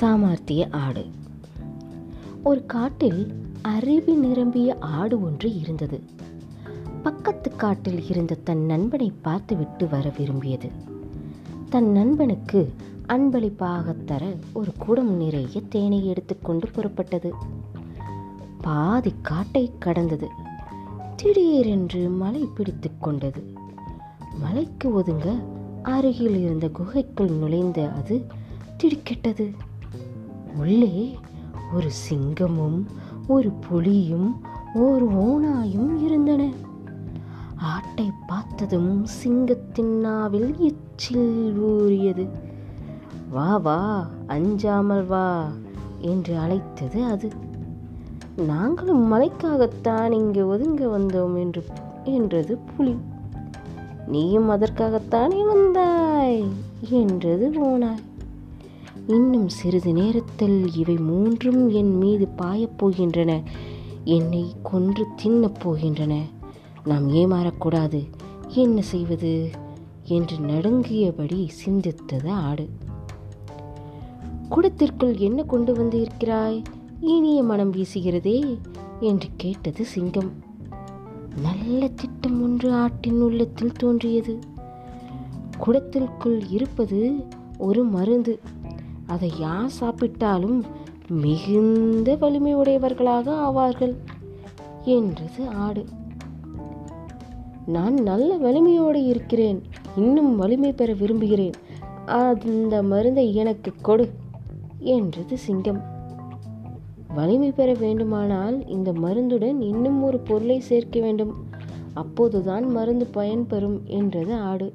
சாமர்த்திய ஆடு. ஒரு காட்டில் அறிவு நிரம்பிய ஆடு ஒன்று இருந்தது. பக்கத்து காட்டில் இருந்த தன் நண்பனை பார்த்துவிட்டு வர விரும்பியது. தன் நண்பனுக்கு அன்பளிப்பாக தர ஒரு கூடம் நிறைய தேனை எடுத்துக்கொண்டு புறப்பட்டது. பாதி காட்டை கடந்தது. திடீரென்று மழை பிடித்து கொண்டது. மலைக்கு ஒதுங்க அருகில் இருந்த குகைக்குள் நுழைந்த அது திடுக்கிட்டது. உள்ளே ஒரு சிங்கமும் ஒரு புலியும் ஓர் ஓனாயும் இருந்தன. ஆட்டை பார்த்ததும் சிங்கத்தின் நாவில் எச்சில் ஊறியது. வா வா அஞ்சாமல் வா என்று அழைத்தது அது. நாங்களும் மலைக்காகத்தான் இங்கே ஒதுங்க வந்தோம் என்று என்றது புலி. நீயும் அதற்காகத்தானே வந்தாய்? என்றது ஓனாய் இன்னும் சிறிது நேரத்தில் இவை மூன்றும் என் மீது பாயப் போகின்றன. என்னை கொன்று தின்னப் போகின்றன. நாம் ஏமாறக்கூடாது. என்ன செய்வது? என்று நடுங்கியபடி சிந்தித்தது ஆடு. குடத்திற்குள் என்ன கொண்டு வந்து இருக்கிறாய் இனிய மனம் வீசுகிறதே என்று கேட்டது சிங்கம். நல்ல திட்டம் ஒன்று ஆட்டின் உள்ளத்தில் தோன்றியது. குடத்திற்குள் இருப்பது ஒரு மருந்து. அதை யார் சாப்பிட்டாலும் மிகுந்த வலிமை உடையவர்களாக ஆவார்கள் என்றது ஆடு. நான் நல்ல வலிமையோடு இருக்கிறேன் இன்னும் வலிமை பெற விரும்புகிறேன் அந்த மருந்தை எனக்கு கொடு என்றது சிங்கம். வலிமை பெற வேண்டுமானால் இந்த மருந்துடன் இன்னும் ஒரு பொருளை சேர்க்க வேண்டும் அப்போதுதான் மருந்து பயன்பெறும் என்றது ஆடு.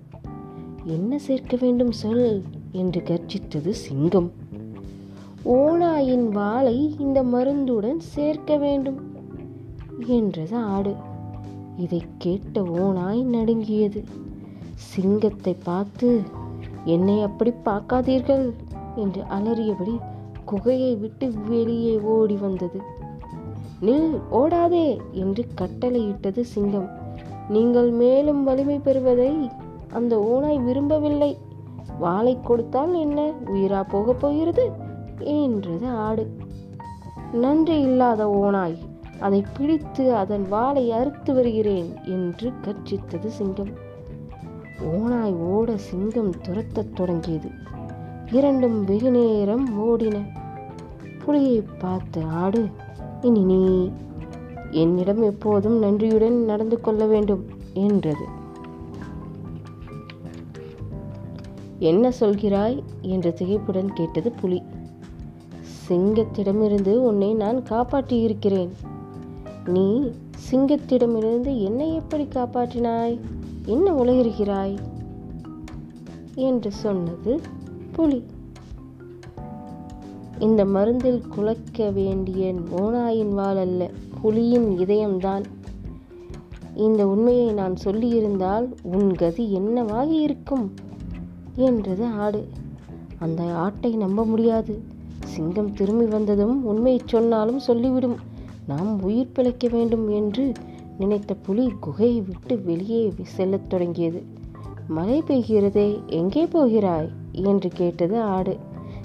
என்ன சேர்க்க வேண்டும் சொல்? என்று கர்ஜித்தது சிங்கம். ஓநாயின் வாளை இந்த மருந்துடன் சேர்க்க வேண்டும் என்றது ஆடு. இதை கேட்ட ஓநாய் நடுங்கியது. சிங்கத்தை பார்த்து என்னை அப்படி பார்க்காதீர்கள் என்று அலறியபடி குகையை விட்டு வெளியே ஓடி வந்தது. நில் ஓடாதே என்று கட்டளையிட்டது சிங்கம். நீங்கள் மேலும் வலிமை பெறுவதை அந்த ஓனாய் விரும்பவில்லை வாளை கொடுத்தால் என்ன? உயிரா போகப் போகிறது? என்றது ஆடு. நன்றி இல்லாத ஓனாய் அதை பிடித்து அதன் வாளை அறுத்து வருகிறேன் என்று கர்ஜித்தது சிங்கம். ஓனாய் ஓட சிங்கம் துரத்தத் தொடங்கியது. இரண்டும் வெகு நேரம் ஓடின. புலியை பார்த்த ஆடு இனி நீ என்னிடம் எப்போதும் நன்றியுடன் நடந்து கொள்ள வேண்டும் என்றது. என்ன சொல்கிறாய்? என்று திகைப்புடன் கேட்டது புலி. சிங்கத்திடமிருந்து உன்னை நான் காப்பாற்றியிருக்கிறேன். நீ சிங்கத்திடமிருந்து என்னை எப்படி காப்பாற்றினாய்? என்ன உலகிருக்கிறாய்? என்று சொன்னது புலி. இந்த மருந்தில் குலைக்க வேண்டிய ஓனாயின் வால் அல்ல புலியின் இதயம்தான். இந்த உண்மையை நான் சொல்லியிருந்தால் உன் கதி என்னவாகி இருக்கும் என்றது ஆடு. அந்த ஆட்டை நம்ப முடியாது. சிங்கம் திரும்பி வந்ததும் உண்மையை சொன்னாலும் சொல்லிவிடும். நாம் உயிர் பிழைக்க வேண்டும் என்று நினைத்த புலி குகையை விட்டு வெளியே செல்லத் தொடங்கியது. மழை பெய்கிறதே எங்கே போகிறாய்? என்று கேட்டது ஆடு.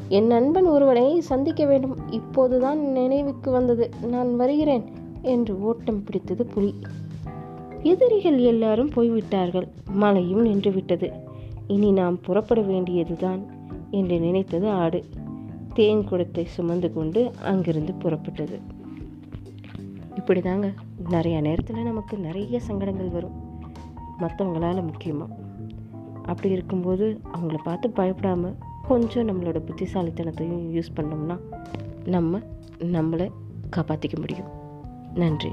என் நண்பன் ஒருவனை சந்திக்க வேண்டும். இப்போதுதான் நினைவுக்கு வந்தது. நான் வருகிறேன் என்று ஓட்டம் பிடித்தது புலி. எதிரிகள் எல்லாரும் போய்விட்டார்கள். மழையும் நின்றுவிட்டது. இனி நாம் புறப்பட வேண்டியதுதான் என்று நினைத்தது ஆடு. தேன் குடத்தை சுமந்து கொண்டு அங்கிருந்து புறப்பட்டது. இப்படி தாங்க நிறைய நேரத்தில் நமக்கு நிறைய சங்கடங்கள் வரும். மற்றவங்களால முக்கியமாக அப்படி இருக்கும்போது அவங்கள பார்த்து பயப்படாமல் கொஞ்சம் நம்மளோட புத்திசாலித்தனத்தையும் யூஸ் பண்ணோம்னா நம்ம நம்மளை காப்பாற்றிக்க முடியும். நன்றி.